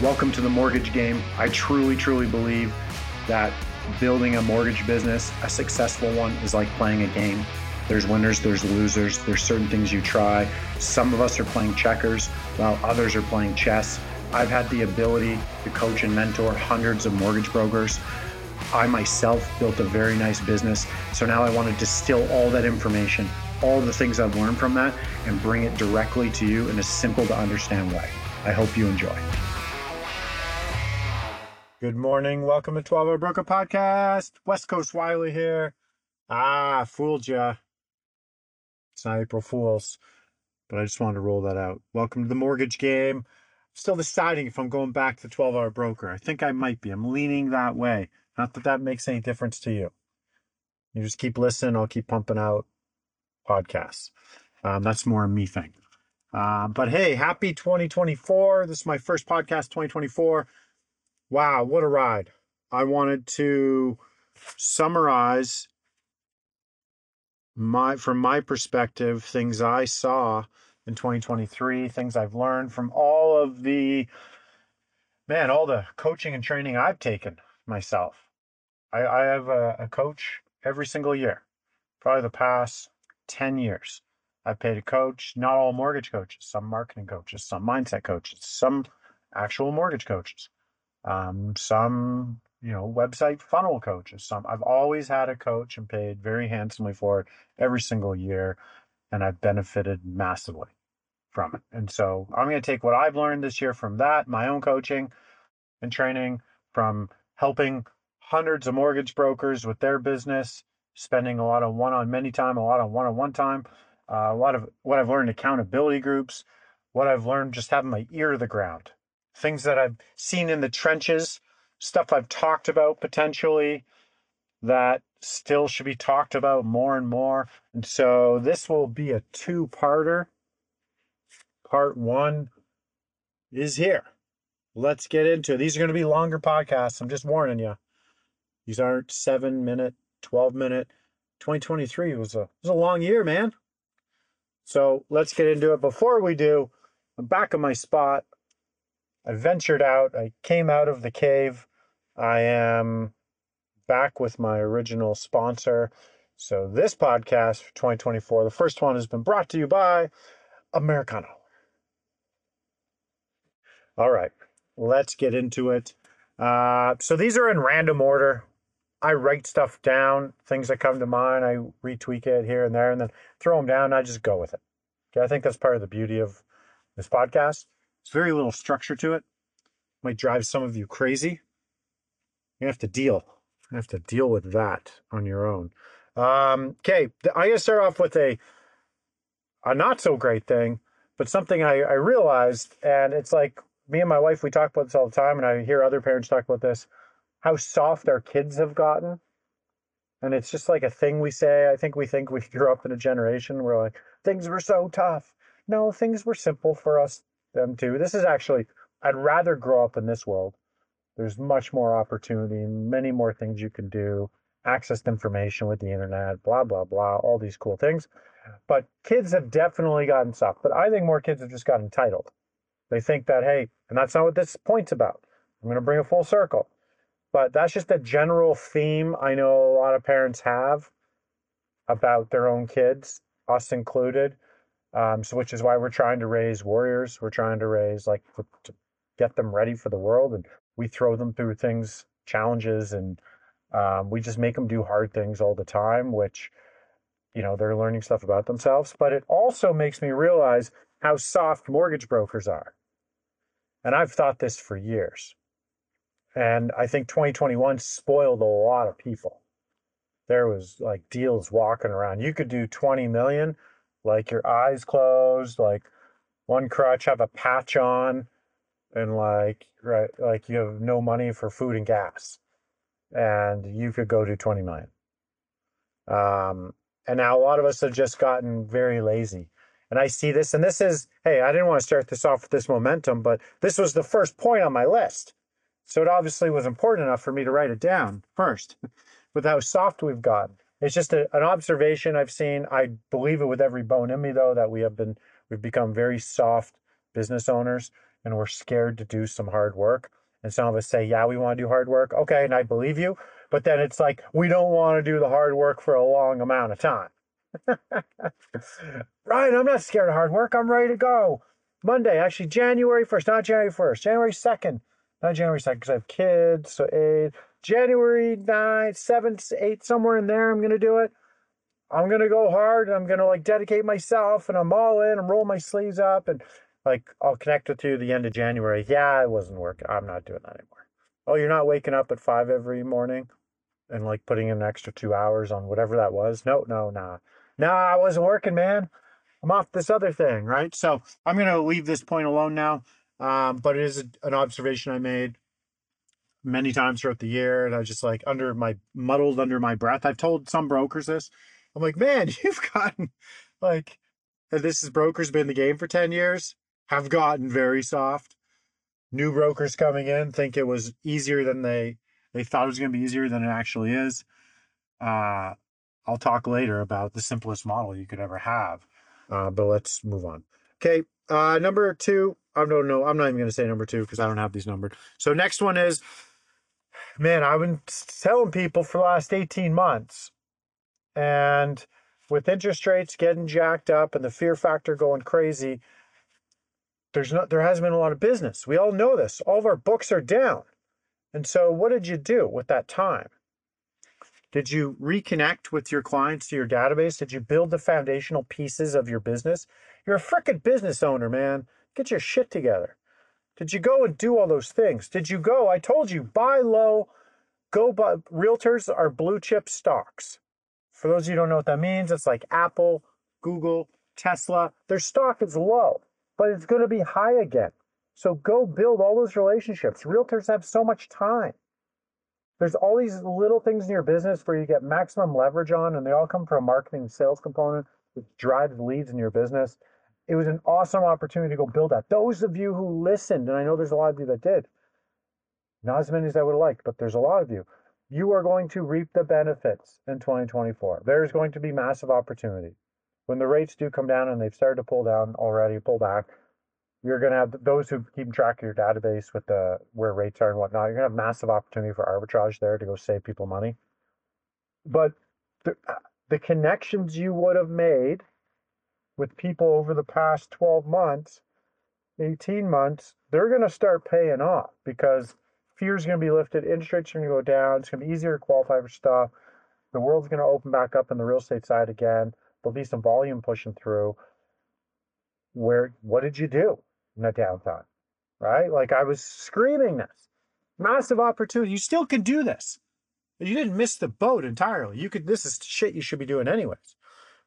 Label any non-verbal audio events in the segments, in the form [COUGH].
Welcome to the mortgage game. I truly, truly believe that building a mortgage business, a successful one, is like playing a game. There's winners, there's losers, there's certain things you try. Some of us are playing checkers while others are playing chess. I've had the ability to coach and mentor hundreds of mortgage brokers. I myself built a very nice business. So now I want to distill all that information, all the things I've learned from that, and bring it directly to you in a simple to understand way. I hope you enjoy. Good morning. Welcome to 12 Hour Broker Podcast. West Coast Wiley here. Ah, fooled ya. It's not April Fool's, but I just wanted to roll that out. Welcome to the mortgage game. Still deciding if I'm going back to 12 Hour Broker. I think I might be. I'm leaning that way. Not that that makes any difference to you. You just keep listening. I'll keep pumping out podcasts. Um, that's more a me thing. Uh, but hey, happy 2024. This is my first podcast 2024. Wow, what a ride. I wanted to summarize my from my perspective things I saw in 2023, things I've learned from all of the man, all the coaching and training I've taken myself. I, I have a, a coach every single year, probably the past 10 years. I've paid a coach, not all mortgage coaches, some marketing coaches, some mindset coaches, some actual mortgage coaches, um, some, you know, website funnel coaches. Some I've always had a coach and paid very handsomely for it every single year, and I've benefited massively from it. And so I'm going to take what I've learned this year from that, my own coaching and training, from helping hundreds of mortgage brokers with their business, spending a lot of one on many time, a lot of one on one time, uh, a lot of what I've learned accountability groups, what I've learned just having my ear to the ground, things that I've seen in the trenches, stuff I've talked about potentially that still should be talked about more and more. And so this will be a two parter. Part one is here. Let's get into it. These are going to be longer podcasts. I'm just warning you. These aren't seven minute, 12 minute. 2023 was a, was a long year, man. So let's get into it. Before we do, I'm back in my spot. I ventured out. I came out of the cave. I am back with my original sponsor. So this podcast for 2024, the first one has been brought to you by Americano. All right, let's get into it. Uh, so these are in random order. I write stuff down, things that come to mind. I retweak it here and there, and then throw them down. I just go with it. Okay, I think that's part of the beauty of this podcast. It's very little structure to it. Might drive some of you crazy. You have to deal. You have to deal with that on your own. Um, okay, I'm gonna start off with a a not so great thing, but something I, I realized, and it's like me and my wife we talk about this all the time, and I hear other parents talk about this how soft our kids have gotten. And it's just like a thing we say. I think we think we [LAUGHS] grew up in a generation where like things were so tough. No, things were simple for us them too. This is actually I'd rather grow up in this world. There's much more opportunity, many more things you can do, access to information with the internet, blah blah blah, all these cool things. But kids have definitely gotten soft. But I think more kids have just gotten entitled. They think that hey, and that's not what this point's about. I'm going to bring a full circle. But that's just a general theme I know a lot of parents have about their own kids, us included. Um, so, which is why we're trying to raise warriors. We're trying to raise like to get them ready for the world, and we throw them through things, challenges, and um, we just make them do hard things all the time. Which, you know, they're learning stuff about themselves. But it also makes me realize how soft mortgage brokers are, and I've thought this for years. And I think 2021 spoiled a lot of people. There was like deals walking around. You could do 20 million, like your eyes closed, like one crutch, have a patch on, and like right, like you have no money for food and gas, and you could go to 20 million. Um, and now a lot of us have just gotten very lazy. And I see this, and this is, hey, I didn't want to start this off with this momentum, but this was the first point on my list. So it obviously was important enough for me to write it down first [LAUGHS] with how soft we've gotten. It's just a, an observation I've seen. I believe it with every bone in me, though, that we have been, we've become very soft business owners. and we're scared to do some hard work. And some of us say, yeah, we want to do hard work. Okay, and I believe you. But then it's like, we don't want to do the hard work for a long amount of time. [LAUGHS] Ryan, I'm not scared of hard work. I'm ready to go. Monday, actually, January 1st, not January 1st, January 2nd, not January 2nd, because I have kids. So, eight, January 9th, 7th, 8th, somewhere in there, I'm going to do it. I'm going to go hard and I'm going to like dedicate myself and I'm all in. I'm rolling my sleeves up and like I'll connect with you the end of January. Yeah, it wasn't working. I'm not doing that anymore. Oh, you're not waking up at five every morning and like putting in an extra two hours on whatever that was. No, no, nah. Nah, I wasn't working, man. I'm off this other thing, right? So I'm going to leave this point alone now. Um, but it is an observation I made many times throughout the year. And I just like under my muddled under my breath. I've told some brokers this. I'm like, man, [LAUGHS] you've gotten like, this is brokers been in the game for 10 years, have gotten very soft. New brokers coming in think it was easier than they they thought it was going to be easier than it actually is. Uh, I'll talk later about the simplest model you could ever have. Uh, but let's move on. Okay, uh, number two. I don't know. I'm not even going to say number two because I don't have these numbered. So next one is, man, I've been telling people for the last 18 months, and with interest rates getting jacked up and the fear factor going crazy, there's not there hasn't been a lot of business. We all know this. All of our books are down. And so what did you do with that time? Did you reconnect with your clients to your database? Did you build the foundational pieces of your business? You're a frickin' business owner, man. Get your shit together. Did you go and do all those things? Did you go? I told you, buy low, go buy. Realtors are blue chip stocks. For those of you who don't know what that means, it's like Apple, Google, Tesla. Their stock is low, but it's going to be high again. So go build all those relationships. Realtors have so much time. There's all these little things in your business where you get maximum leverage on, and they all come from a marketing sales component, which drives leads in your business. It was an awesome opportunity to go build that. Those of you who listened, and I know there's a lot of you that did, not as many as I would have liked, but there's a lot of you. You are going to reap the benefits in 2024. There's going to be massive opportunity. When the rates do come down and they've started to pull down already, pull back, you're going to have those who keep track of your database with the where rates are and whatnot. You're going to have massive opportunity for arbitrage there to go save people money. But the, the connections you would have made with people over the past 12 months, 18 months, they're going to start paying off because fear is going to be lifted, interest rates are going to go down, it's going to be easier to qualify for stuff. The world's going to open back up in the real estate side again. There'll be some volume pushing through. Where what did you do in that downtime? Right? Like I was screaming this. Massive opportunity. You still can do this. You didn't miss the boat entirely. You could this is shit you should be doing anyways.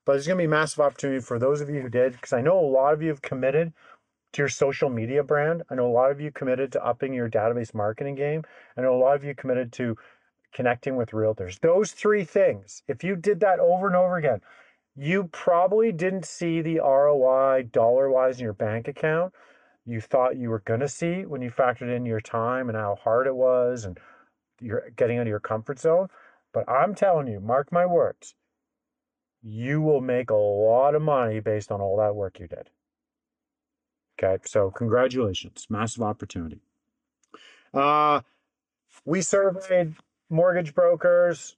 But there's going to be massive opportunity for those of you who did, because I know a lot of you have committed to your social media brand. I know a lot of you committed to upping your database marketing game. I know a lot of you committed to connecting with realtors. Those three things, if you did that over and over again, you probably didn't see the ROI dollar wise in your bank account. You thought you were going to see when you factored in your time and how hard it was and you're getting out of your comfort zone. But I'm telling you, mark my words, you will make a lot of money based on all that work you did. Okay, so congratulations, massive opportunity. Uh, we surveyed mortgage brokers,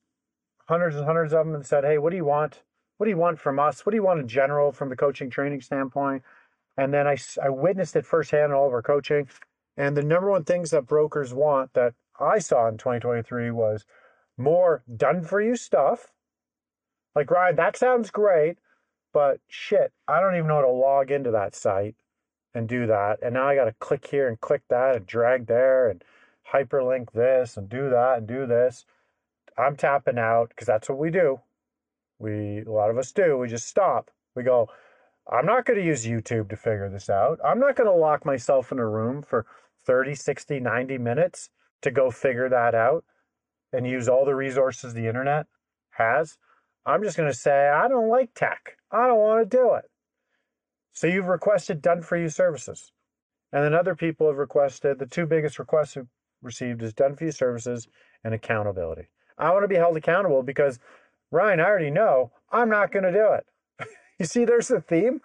hundreds and hundreds of them, and said, "Hey, what do you want? What do you want from us? What do you want in general from the coaching training standpoint?" And then I, I witnessed it firsthand in all of our coaching. And the number one things that brokers want that I saw in 2023 was more done for you stuff like, Ryan, that sounds great, but shit, I don't even know how to log into that site and do that. And now I got to click here and click that and drag there and hyperlink this and do that and do this. I'm tapping out because that's what we do. We, a lot of us do. We just stop. We go, I'm not going to use YouTube to figure this out. I'm not going to lock myself in a room for 30, 60, 90 minutes to go figure that out and use all the resources the internet has. I'm just going to say, I don't like tech. I don't want to do it. So you've requested done for you services. And then other people have requested the two biggest requests we've received is done for you services and accountability. I want to be held accountable because Ryan, I already know I'm not going to do it. [LAUGHS] you see, there's the theme.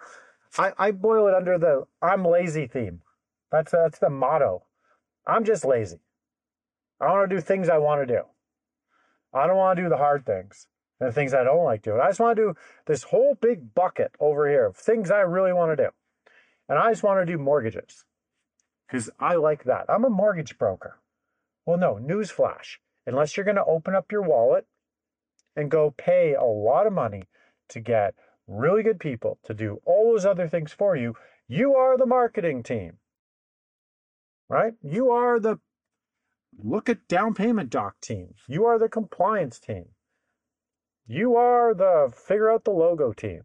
I, I boil it under the I'm lazy theme. That's that's the motto. I'm just lazy. I want to do things I want to do. I don't want to do the hard things and the things I don't like doing. I just want to do this whole big bucket over here of things I really want to do. And I just want to do mortgages because I like that. I'm a mortgage broker. Well, no, newsflash. Unless you're going to open up your wallet and go pay a lot of money to get really good people to do all those other things for you, you are the marketing team. Right? You are the look at down payment doc team. You are the compliance team. You are the figure out the logo team.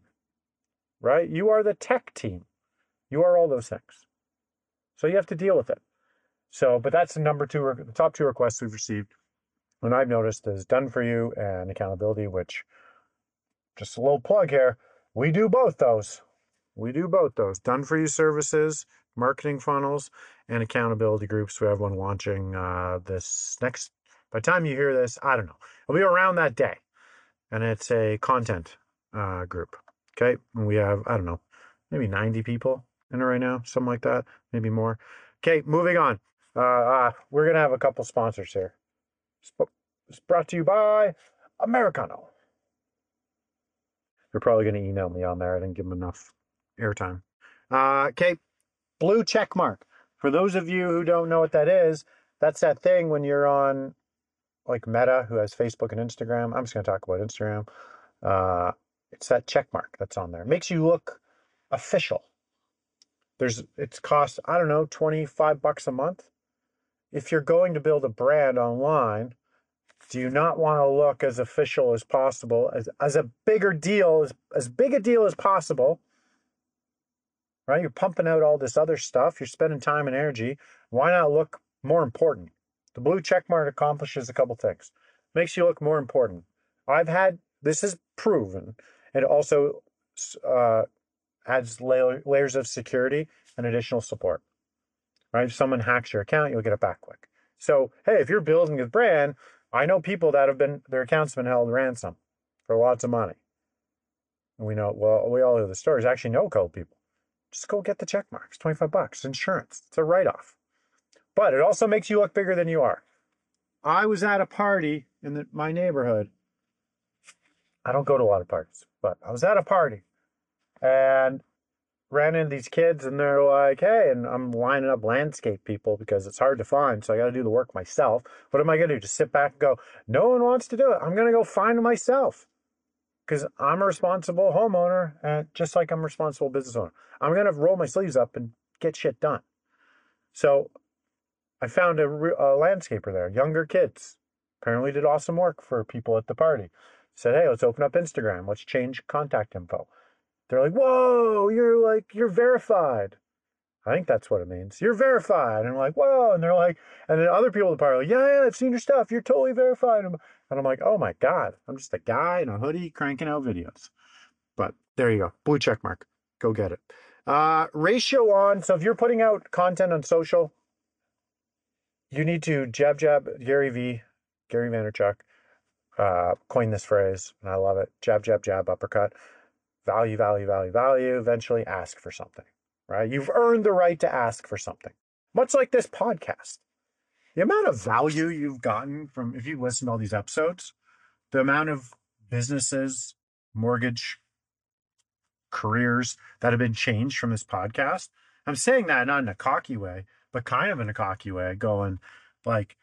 Right? You are the tech team. You are all those things. So you have to deal with it. So, but that's the number two, the top two requests we've received. And I've noticed is done for you and accountability, which just a little plug here. We do both those. We do both those. Done for you services, marketing funnels, and accountability groups. We have one launching uh, this next, by the time you hear this, I don't know. It'll be around that day. And it's a content uh, group. Okay. And we have, I don't know, maybe 90 people in it right now, something like that, maybe more. Okay, moving on. Uh, uh, we're gonna have a couple sponsors here. It's brought to you by Americano. They're probably gonna email me on there. I didn't give them enough airtime. Uh, okay, blue check mark. For those of you who don't know what that is, that's that thing when you're on like Meta, who has Facebook and Instagram. I'm just gonna talk about Instagram. Uh, it's that check mark that's on there. It makes you look official there's it's cost i don't know 25 bucks a month if you're going to build a brand online do you not want to look as official as possible as, as a bigger deal as, as big a deal as possible right you're pumping out all this other stuff you're spending time and energy why not look more important the blue check mark accomplishes a couple things makes you look more important i've had this is proven it also uh, adds layer, layers of security and additional support. Right? If someone hacks your account, you'll get it back quick. So, hey, if you're building a brand, I know people that have been their accounts have been held ransom for lots of money. And we know, well, we all know the stories. Actually, know couple people. Just go get the check marks, 25 bucks, insurance. It's a write-off. But it also makes you look bigger than you are. I was at a party in the, my neighborhood. I don't go to a lot of parties, but I was at a party and ran into these kids and they're like, hey, and I'm lining up landscape people because it's hard to find. So I got to do the work myself. What am I going to do? Just sit back and go, no one wants to do it. I'm going to go find myself because I'm a responsible homeowner and just like I'm a responsible business owner. I'm going to roll my sleeves up and get shit done. So I found a, a landscaper there, younger kids. Apparently did awesome work for people at the party. Said, hey, let's open up Instagram. Let's change contact info. They're like, whoa, you're like, you're verified. I think that's what it means. You're verified. And I'm like, whoa. And they're like, and then other people at the party are like, yeah, yeah, I've seen your stuff. You're totally verified. And I'm like, oh my God, I'm just a guy in a hoodie cranking out videos. But there you go. Blue check mark. Go get it. Uh, ratio on. So if you're putting out content on social, you need to jab, jab, Gary V, Gary Vaynerchuk, uh, coined this phrase, and I love it. Jab, jab, jab, uppercut value, value, value, value, eventually ask for something, right? You've earned the right to ask for something. Much like this podcast. The amount of value you've gotten from, if you listen to all these episodes, the amount of businesses, mortgage, careers that have been changed from this podcast. I'm saying that not in a cocky way, but kind of in a cocky way, going like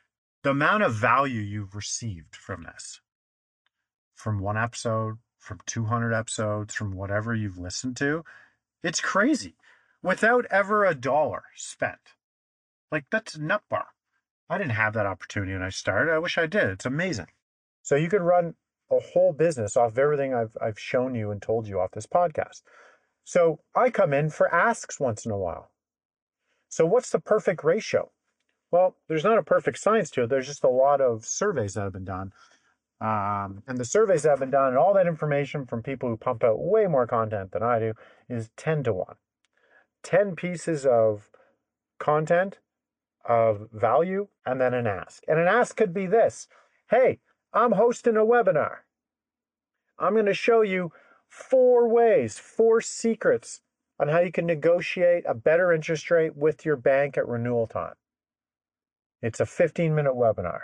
the amount of value you've received from this, from one episode, from 200 episodes, from whatever you've listened to. It's crazy without ever a dollar spent. Like, that's nut bar. I didn't have that opportunity when I started. I wish I did. It's amazing. So, you could run a whole business off of everything I've, I've shown you and told you off this podcast. So, I come in for asks once in a while. So, what's the perfect ratio? Well, there's not a perfect science to it. There's just a lot of surveys that have been done um, and the surveys that have been done and all that information from people who pump out way more content than I do is 10 to 1. 10 pieces of content of value and then an ask. And an ask could be this Hey, I'm hosting a webinar. I'm going to show you four ways, four secrets on how you can negotiate a better interest rate with your bank at renewal time. It's a 15 minute webinar.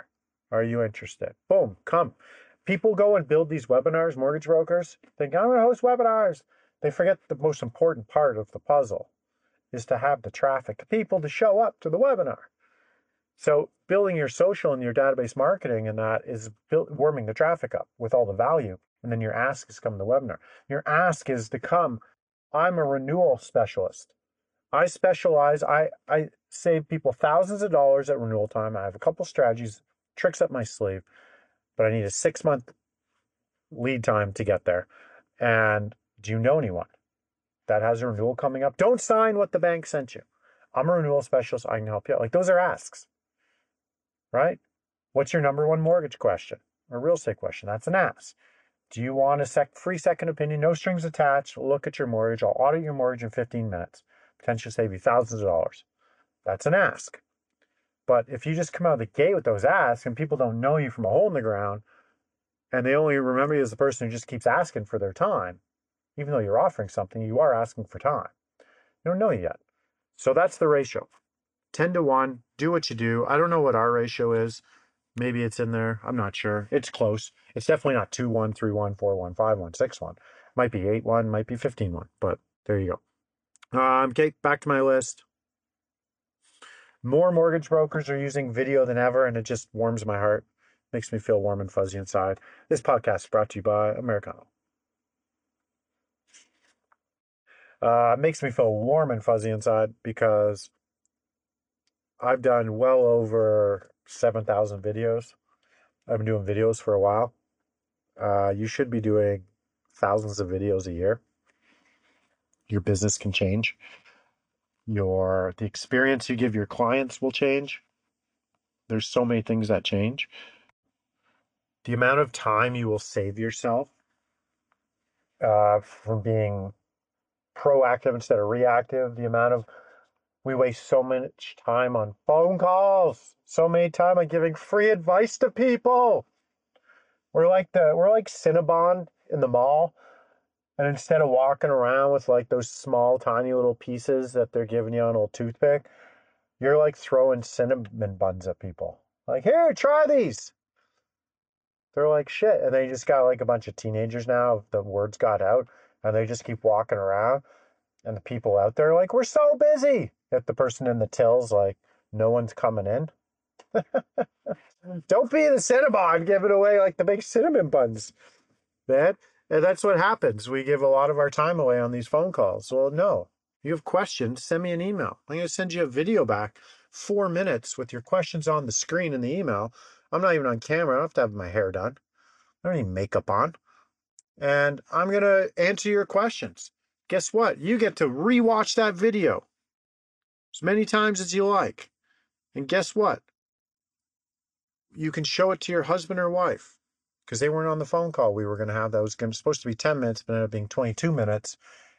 Are you interested? Boom, come. People go and build these webinars, mortgage brokers, think, I'm going to host webinars. They forget the most important part of the puzzle is to have the traffic, the people to show up to the webinar. So building your social and your database marketing and that is build, warming the traffic up with all the value. And then your ask is come to the webinar. Your ask is to come. I'm a renewal specialist. I specialize. I, I save people thousands of dollars at renewal time. I have a couple strategies, tricks up my sleeve, but I need a six month lead time to get there. And do you know anyone that has a renewal coming up? Don't sign what the bank sent you. I'm a renewal specialist. I can help you. out. Like those are asks, right? What's your number one mortgage question or real estate question? That's an ask. Do you want a sec- free second opinion? No strings attached. Look at your mortgage. I'll audit your mortgage in 15 minutes. Potentially save you thousands of dollars. That's an ask. But if you just come out of the gate with those asks and people don't know you from a hole in the ground, and they only remember you as the person who just keeps asking for their time, even though you're offering something, you are asking for time. You don't know you yet. So that's the ratio 10 to 1. Do what you do. I don't know what our ratio is. Maybe it's in there. I'm not sure. It's close. It's definitely not 2 1, 3 1, 4 1, 5 1, 6 1. Might be 8 1, might be 15 1. But there you go. Um, okay, back to my list. More mortgage brokers are using video than ever, and it just warms my heart. Makes me feel warm and fuzzy inside. This podcast is brought to you by Americano. Uh, it makes me feel warm and fuzzy inside because I've done well over 7,000 videos. I've been doing videos for a while. Uh, you should be doing thousands of videos a year. Your business can change. Your the experience you give your clients will change. There's so many things that change. The amount of time you will save yourself uh, from being proactive instead of reactive. The amount of we waste so much time on phone calls, so many time on giving free advice to people. We're like the we're like Cinnabon in the mall. And instead of walking around with like those small, tiny little pieces that they're giving you on a toothpick, you're like throwing cinnamon buns at people. Like, here, try these. They're like shit. And they just got like a bunch of teenagers now. The words got out and they just keep walking around. And the people out there like, we're so busy. If the person in the till's like, no one's coming in. [LAUGHS] Don't be the Cinnabon giving away like the big cinnamon buns, man. And that's what happens. We give a lot of our time away on these phone calls. Well, no. You have questions, send me an email. I'm going to send you a video back, four minutes with your questions on the screen in the email. I'm not even on camera. I don't have to have my hair done. I don't need makeup on. And I'm going to answer your questions. Guess what? You get to rewatch that video as many times as you like. And guess what? You can show it to your husband or wife because they weren't on the phone call we were going to have. That was supposed to be 10 minutes, but ended up being 22 minutes.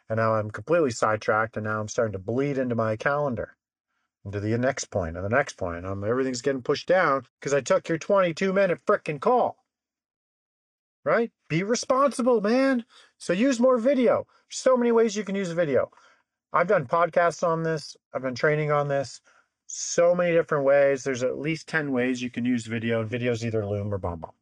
And now I'm completely sidetracked, and now I'm starting to bleed into my calendar, into the next point and the next point. Um, everything's getting pushed down because I took your 22 minute frickin' call. Right? Be responsible, man. So use more video. So many ways you can use video. I've done podcasts on this. I've been training on this. So many different ways. There's at least 10 ways you can use video, and video's either Loom or BombBomb.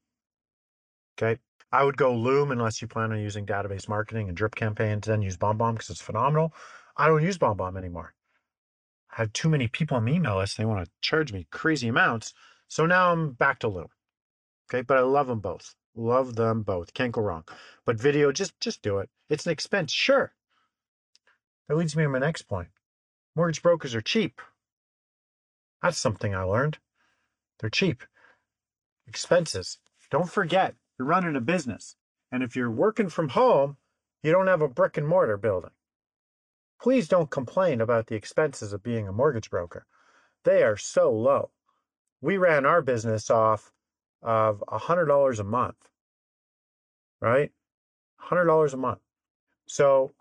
Okay. I would go Loom unless you plan on using database marketing and drip campaigns, then use BombBomb because it's phenomenal. I don't use BombBomb anymore. I have too many people on my email list. They want to charge me crazy amounts. So now I'm back to Loom. Okay. But I love them both. Love them both. Can't go wrong. But video, just just do it. It's an expense, sure. That leads me to my next point. Mortgage brokers are cheap. That's something I learned. They're cheap. Expenses. Don't forget, you're running a business. And if you're working from home, you don't have a brick and mortar building. Please don't complain about the expenses of being a mortgage broker. They are so low. We ran our business off of $100 a month, right? $100 a month. So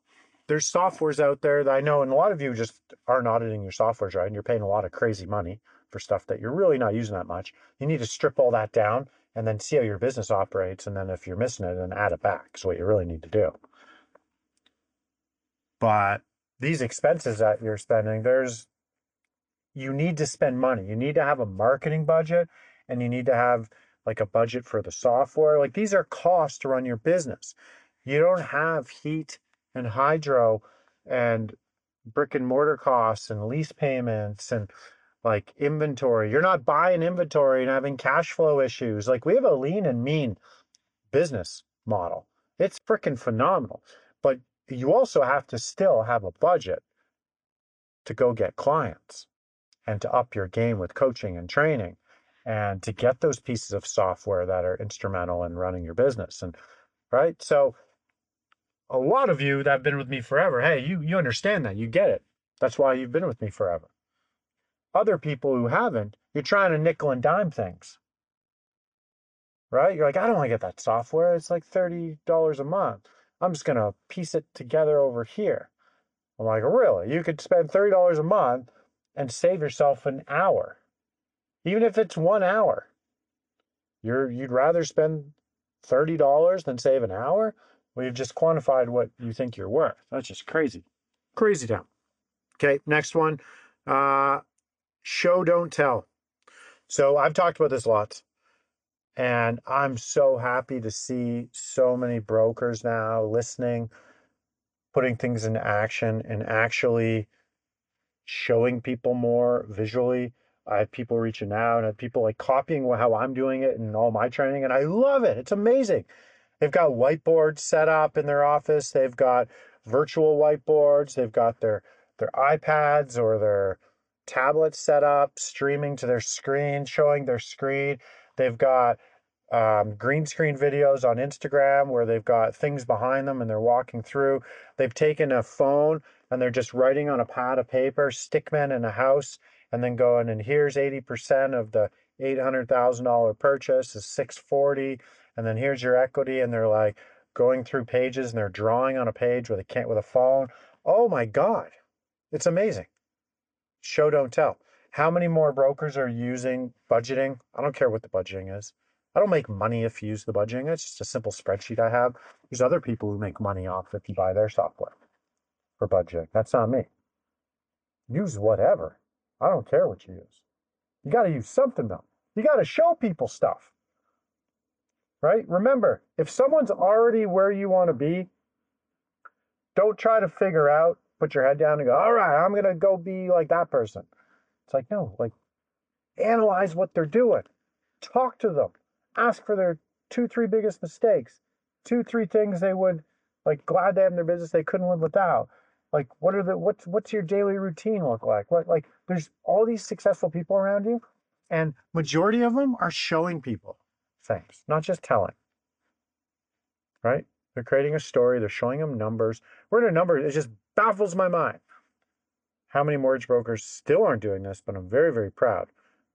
there's softwares out there that I know, and a lot of you just aren't auditing your softwares right, and you're paying a lot of crazy money for stuff that you're really not using that much. You need to strip all that down and then see how your business operates. And then if you're missing it, then add it back is what you really need to do. But these expenses that you're spending, there's you need to spend money. You need to have a marketing budget and you need to have like a budget for the software. Like these are costs to run your business. You don't have heat and hydro and brick and mortar costs and lease payments and like inventory. You're not buying inventory and having cash flow issues. Like we have a lean and mean business model. It's freaking phenomenal. But you also have to still have a budget to go get clients and to up your game with coaching and training and to get those pieces of software that are instrumental in running your business and right so a lot of you that have been with me forever. Hey you you understand that. You get it. That's why you've been with me forever. Other people who haven't you're trying to nickel and dime things. Right? You're like i don't want to get that software. It's like $30 a month. I'm just going to piece it together over here. I'm like really? You could spend $30 a month and save yourself an hour. Even if it's one hour. You're you'd rather spend $30 than save an hour? Well, you've just quantified what you think you're worth. That's just crazy. Crazy town. Okay, next one. Uh show don't tell. So I've talked about this a lot. And I'm so happy to see so many brokers now listening, putting things into action, and actually showing people more visually. I have people reaching out and I have people like copying how I'm doing it and all my training, and I love it. It's amazing. They've got whiteboards set up in their office. They've got virtual whiteboards. They've got their their iPads or their tablets set up, streaming to their screen, showing their screen. They've got um, green screen videos on Instagram where they've got things behind them and they're walking through. They've taken a phone and they're just writing on a pad of paper, stickman in a house, and then going, and here's 80% of the $800,000 purchase is 640 and then here's your equity and they're like going through pages and they're drawing on a page with a can't with a phone. Oh my god. It's amazing. Show don't tell. How many more brokers are using budgeting? I don't care what the budgeting is. I don't make money if you use the budgeting. It's just a simple spreadsheet I have. There's other people who make money off if you buy their software for budgeting. That's not me. Use whatever. I don't care what you use. You got to use something though. You got to show people stuff. Right? Remember, if someone's already where you want to be, don't try to figure out, put your head down and go, all right, I'm going to go be like that person. It's like, no, like analyze what they're doing, talk to them, ask for their two, three biggest mistakes, two, three things they would like glad they have in their business they couldn't live without. Like what are the what's what's your daily routine look like? What like there's all these successful people around you, and majority of them are showing people things, not just telling. Right? They're creating a story, they're showing them numbers. We're in a number, it just baffles my mind. How many mortgage brokers still aren't doing this, but I'm very, very proud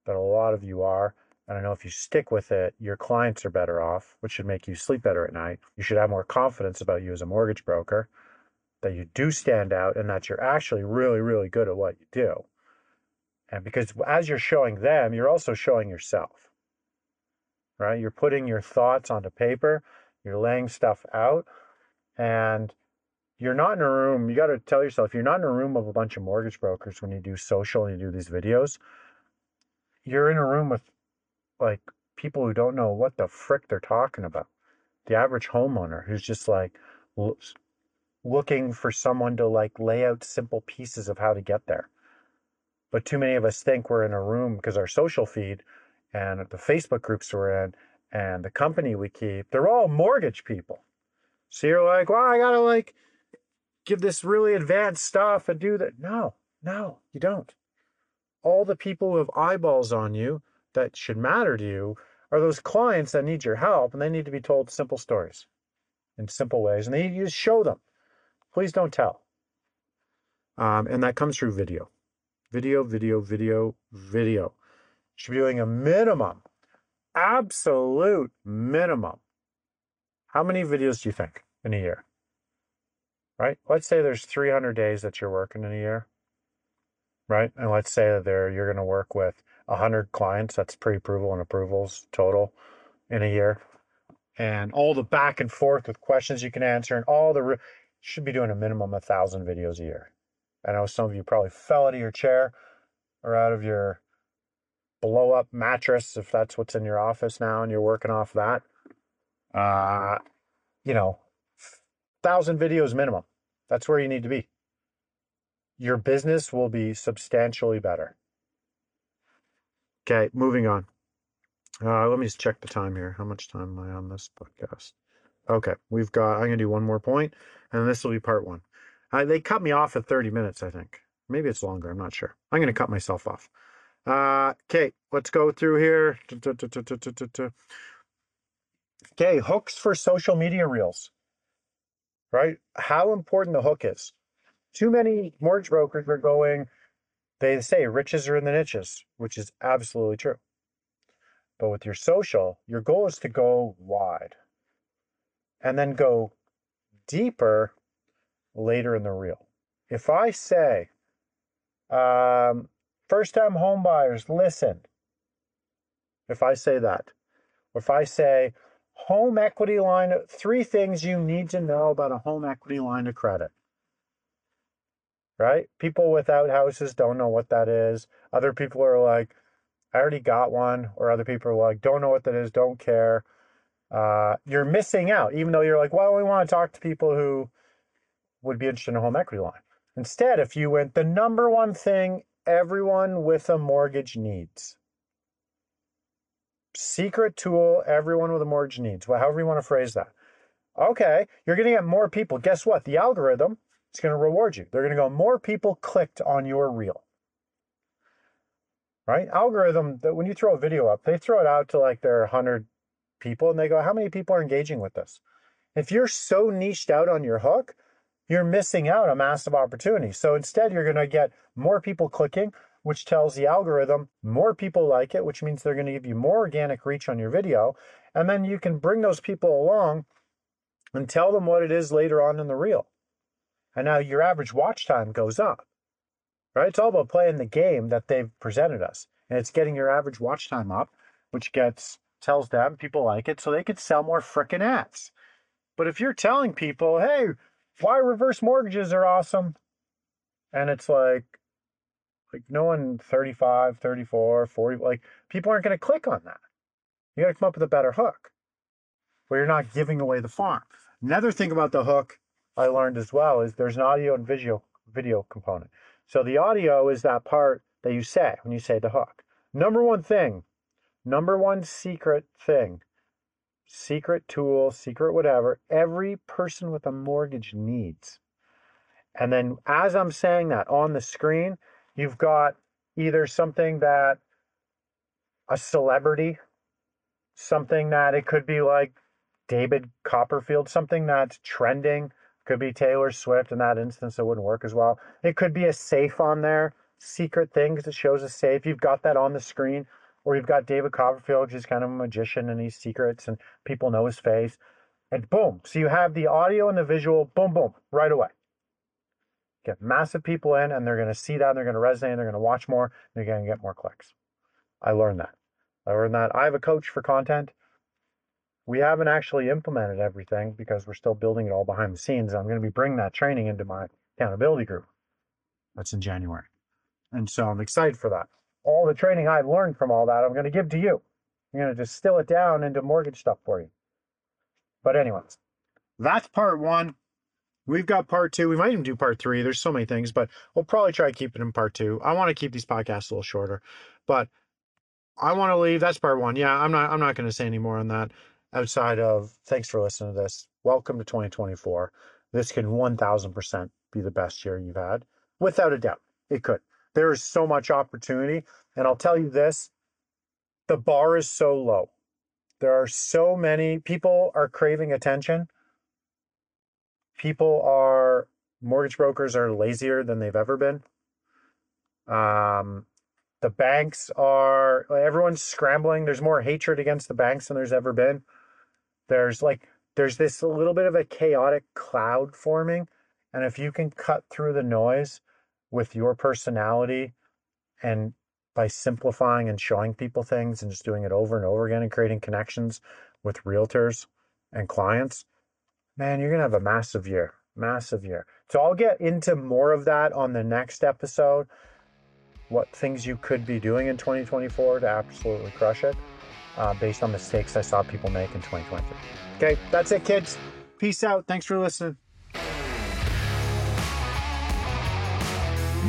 that a lot of you are. And I know if you stick with it, your clients are better off, which should make you sleep better at night. You should have more confidence about you as a mortgage broker, that you do stand out, and that you're actually really, really good at what you do. And because as you're showing them, you're also showing yourself, right? You're putting your thoughts onto paper, you're laying stuff out, and you're not in a room. You got to tell yourself you're not in a room of a bunch of mortgage brokers when you do social and you do these videos. You're in a room with like people who don't know what the frick they're talking about. The average homeowner who's just like looking for someone to like lay out simple pieces of how to get there. But too many of us think we're in a room because our social feed and the Facebook groups we're in and the company we keep, they're all mortgage people. So you're like, well, I gotta like give this really advanced stuff and do that. No, no, you don't. All the people who have eyeballs on you that should matter to you are those clients that need your help and they need to be told simple stories in simple ways and they need you to show them. Please don't tell. Um, and that comes through video. Video, video, video, video. Should be doing a minimum, absolute minimum. How many videos do you think in a year? Right? Let's say there's 300 days that you're working in a year. Right? And let's say that there you're going to work with 100 clients. That's pre approval and approvals total in a year. And all the back and forth with questions you can answer and all the re- should be doing a minimum of 1,000 videos a year. I know some of you probably fell out of your chair or out of your blow up mattress if that's what's in your office now and you're working off that. Uh, you know, thousand videos minimum. That's where you need to be. Your business will be substantially better. Okay, moving on. Uh, let me just check the time here. How much time am I on this podcast? Okay, we've got, I'm going to do one more point, and this will be part one. Uh, they cut me off at 30 minutes, I think. Maybe it's longer. I'm not sure. I'm going to cut myself off. Uh, okay, let's go through here. Okay, hooks for social media reels, right? How important the hook is. Too many mortgage brokers are going, they say riches are in the niches, which is absolutely true. But with your social, your goal is to go wide and then go deeper later in the reel. If I say, um, first time home buyers, listen. If I say that, if I say, home equity line, three things you need to know about a home equity line of credit. Right? People without houses don't know what that is. Other people are like, I already got one. Or other people are like, don't know what that is, don't care. Uh, you're missing out, even though you're like, well, we want to talk to people who would be interested in a home equity line. Instead, if you went, the number one thing everyone with a mortgage needs secret tool everyone with a mortgage needs, well, however you want to phrase that. Okay, you're going to get more people. Guess what? The algorithm is going to reward you. They're going to go, more people clicked on your reel. Right? Algorithm, that when you throw a video up, they throw it out to like their 100 people and they go, how many people are engaging with this? If you're so niched out on your hook, you're missing out a massive opportunity. So instead, you're going to get more people clicking, which tells the algorithm more people like it, which means they're going to give you more organic reach on your video. And then you can bring those people along and tell them what it is later on in the reel. And now your average watch time goes up, right? It's all about playing the game that they've presented us. And it's getting your average watch time up, which gets tells them people like it so they could sell more frickin' ads. But if you're telling people, hey, why reverse mortgages are awesome, and it's like, like no one 35, 34, 40, like people aren't going to click on that. You got to come up with a better hook where you're not giving away the farm. Another thing about the hook I learned as well is there's an audio and visual video component. So the audio is that part that you say when you say the hook. Number one thing, number one secret thing, secret tool, secret whatever, every person with a mortgage needs. And then as I'm saying that on the screen, You've got either something that a celebrity, something that it could be like David Copperfield, something that's trending. Could be Taylor Swift. In that instance, it wouldn't work as well. It could be a safe on there, secret thing because it shows a safe. You've got that on the screen, or you've got David Copperfield, who's kind of a magician and he's secrets and people know his face. And boom. So you have the audio and the visual, boom, boom, right away get massive people in and they're going to see that and they're going to resonate and they're going to watch more and they're going to get more clicks. I learned that. I learned that. I have a coach for content. We haven't actually implemented everything because we're still building it all behind the scenes. I'm going to be bringing that training into my accountability group. That's in January. And so I'm excited for that. All the training I've learned from all that, I'm going to give to you. I'm going to distill it down into mortgage stuff for you. But, anyways, that's part one. We've got part two. We might even do part three. There's so many things, but we'll probably try to keep it in part two. I want to keep these podcasts a little shorter, but I want to leave. That's part one. Yeah, I'm not. I'm not going to say any more on that. Outside of thanks for listening to this. Welcome to 2024. This can 1,000% be the best year you've had, without a doubt. It could. There is so much opportunity, and I'll tell you this: the bar is so low. There are so many people are craving attention people are mortgage brokers are lazier than they've ever been. Um, the banks are everyone's scrambling. There's more hatred against the banks than there's ever been. There's like there's this little bit of a chaotic cloud forming, and if you can cut through the noise with your personality and by simplifying and showing people things and just doing it over and over again and creating connections with realtors and clients, man, you're going to have a massive year. massive year. So I'll get into more of that on the next episode. What things you could be doing in 2024 to absolutely crush it uh, based on mistakes I saw people make in 2023. Okay, that's it, kids. Peace out. Thanks for listening.